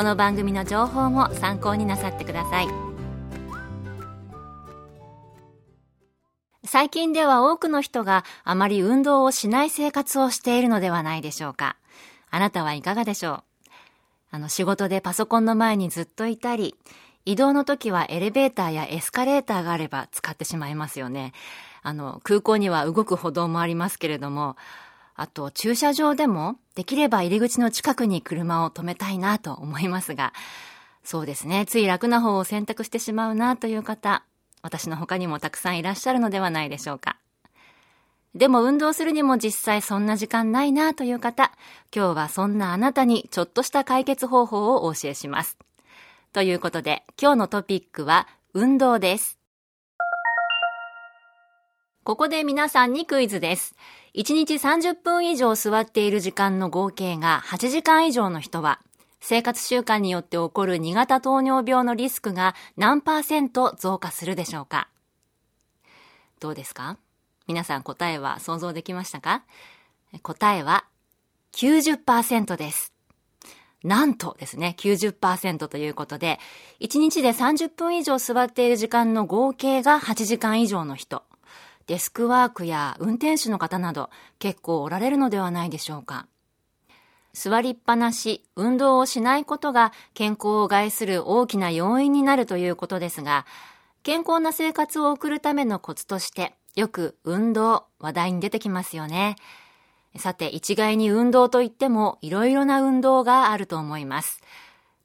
この番組の情報も参考になさってください。最近では多くの人があまり運動をしない生活をしているのではないでしょうか。あなたはいかがでしょう？あの仕事でパソコンの前にずっといたり移動の時はエレベーターやエスカレーターがあれば使ってしまいますよね。あの空港には動く歩道もありますけれどもあと、駐車場でも、できれば入り口の近くに車を止めたいなと思いますが、そうですね、つい楽な方を選択してしまうなという方、私の他にもたくさんいらっしゃるのではないでしょうか。でも運動するにも実際そんな時間ないなという方、今日はそんなあなたにちょっとした解決方法をお教えします。ということで、今日のトピックは運動です。ここで皆さんにクイズです。1日30分以上座っている時間の合計が8時間以上の人は、生活習慣によって起こる2型糖尿病のリスクが何パーセント増加するでしょうか？どうですか？皆さん答えは想像できましたか？答えは90%です。なんとですね、90%ということで、1日で30分以上座っている時間の合計が8時間以上の人。デスクワークや運転手の方など結構おられるのではないでしょうか。座りっぱなし、運動をしないことが健康を害する大きな要因になるということですが、健康な生活を送るためのコツとして、よく運動、話題に出てきますよね。さて、一概に運動といっても、いろいろな運動があると思います。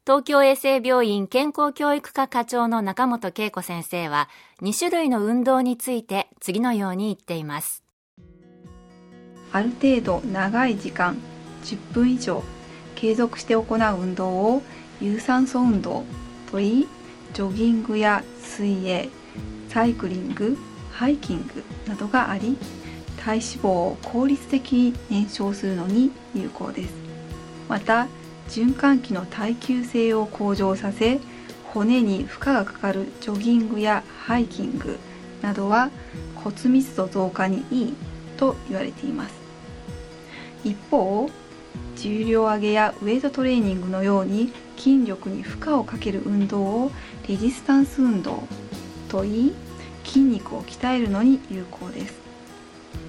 東京衛生病院健康教育科課長の中本恵子先生は2種類の運動について次のように言っています。ある程度長い時間10分以上継続して行う運動を有酸素運動といいジョギングや水泳サイクリングハイキングなどがあり体脂肪を効率的に燃焼するのに有効です。また循環器の耐久性を向上させ骨に負荷がかかるジョギングやハイキングなどは骨密度増加にいいと言われています。一方重量上げやウエイトトレーニングのように筋力に負荷をかける運動をレジスタンス運動といい筋肉を鍛えるのに有効です。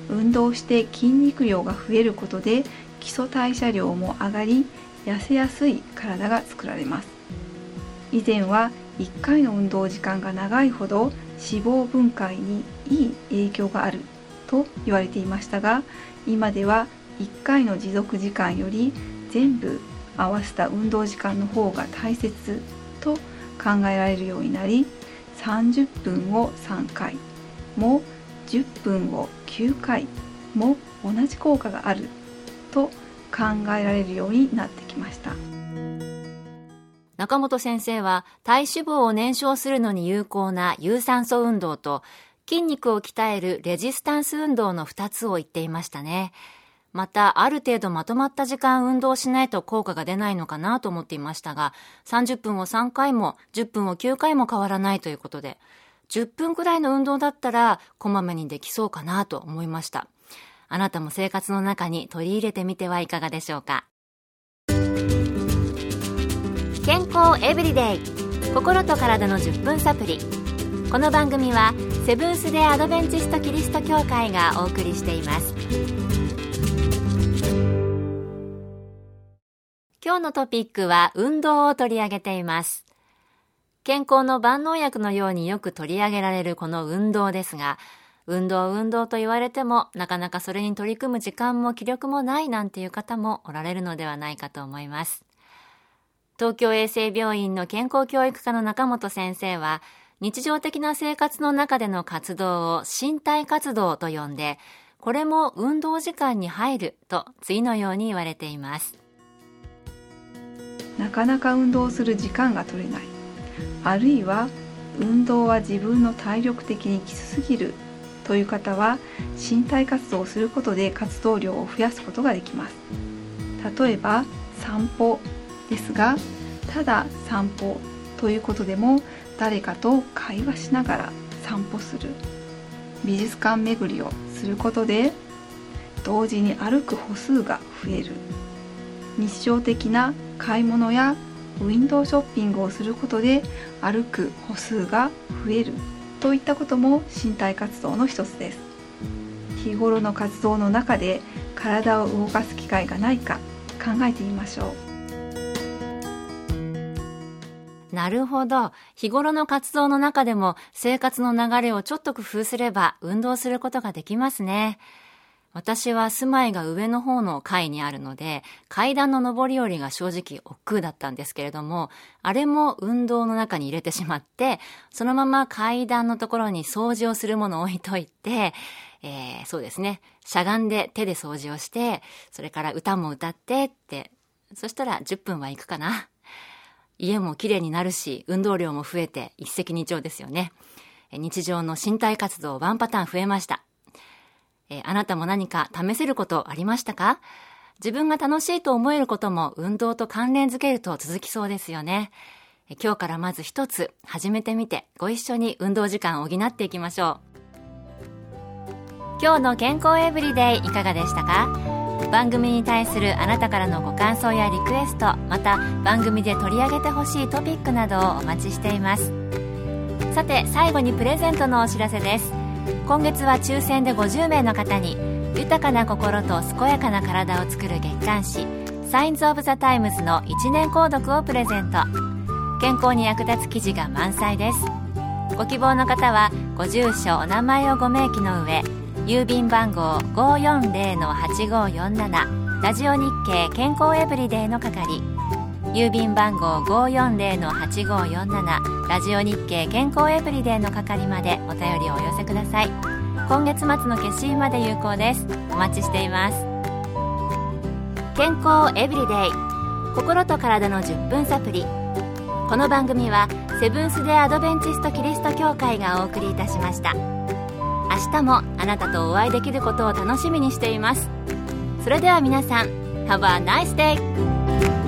運動して筋肉量が増えることで基礎代謝量も上がり痩せやすい体が作られます。以前は1回の運動時間が長いほど脂肪分解にいい影響があると言われていましたが今では1回の持続時間より全部合わせた運動時間の方が大切と考えられるようになり30分を3回も10分を9回も同じ効果があると考えられるようになってきました中本先生は体脂肪を燃焼するのに有効な有酸素運動と筋肉を鍛えるレジスタンス運動の2つを言っていましたね。また、ある程度まとまった時間運動しないと効果が出ないのかなと思っていましたが、30分を3回も10分を9回も変わらないということで、10分くらいの運動だったらこまめにできそうかなと思いました。あなたも生活の中に取り入れてみてはいかがでしょうか。健康エブリデイ。心と体の10分サプリ。この番組はセブンス・デ・アドベンチスト・キリスト教会がお送りしています。今日のトピックは運動を取り上げています。健康の万能薬のようによく取り上げられるこの運動ですが、運動運動と言われても、なかなかそれに取り組む時間も気力もないなんていう方もおられるのではないかと思います。東京衛生病院の健康教育科の中本先生は、日常的な生活の中での活動を身体活動と呼んで、これも運動時間に入ると次のように言われています。なかなか運動する時間が取れない。あるいは運動は自分の体力的にきつすぎるという方は身体活動をすることで活動量を増やすことができます。例えば散歩ですがただ散歩ということでも誰かと会話しながら散歩する。美術館巡りをすることで同時に歩く歩数が増える。日常的な買い物やウィンドウショッピングをすることで歩く歩数が増える。といったことも身体活動の一つです日頃の活動の中で体を動かす機会がないか考えてみましょうなるほど。日頃の活動の中でも生活の流れをちょっと工夫すれば運動することができますね。私は住まいが上の方の階にあるので、階段の上り下りが正直億劫だったんですけれども、あれも運動の中に入れてしまって、そのまま階段のところに掃除をするものを置いといて、えー、そうですね、しゃがんで手で掃除をして、それから歌も歌ってって、そしたら10分は行くかな。家も綺麗になるし、運動量も増えて一石二鳥ですよね。日常の身体活動ワンパターン増えました。えー、あなたも何か試せることありましたか？自分が楽しいと思えることも運動と関連づけると続きそうですよね。今日からまず一つ始めてみてご一緒に運動時間を補っていきましょう。今日の健康エブリデイいかがでしたか？番組に対するあなたからのご感想やリクエストまた番組で取り上げてほしいトピックなどをお待ちしていますさて最後にプレゼントのお知らせです今月は抽選で50名の方に豊かな心と健やかな体を作る月刊誌サインズ・オブ・ザ・タイムズの1年購読をプレゼント。健康に役立つ記事が満載です。ご希望の方はご住所お名前をご明記の上郵便番号540-8547ラジオ日経健康エブリデイの係。郵便番号540-8547ラジオ日経健康エブリデイの係までお便りをお寄せください。今月末の決心まで有効です。お待ちしています。健康エブリデイ心と体の10分サプリ。この番組はセブンス・デ・アドベンチスト・キリスト教会がお送りいたしました。明日もあなたとお会いできることを楽しみにしています。それでは皆さん Have a nice day!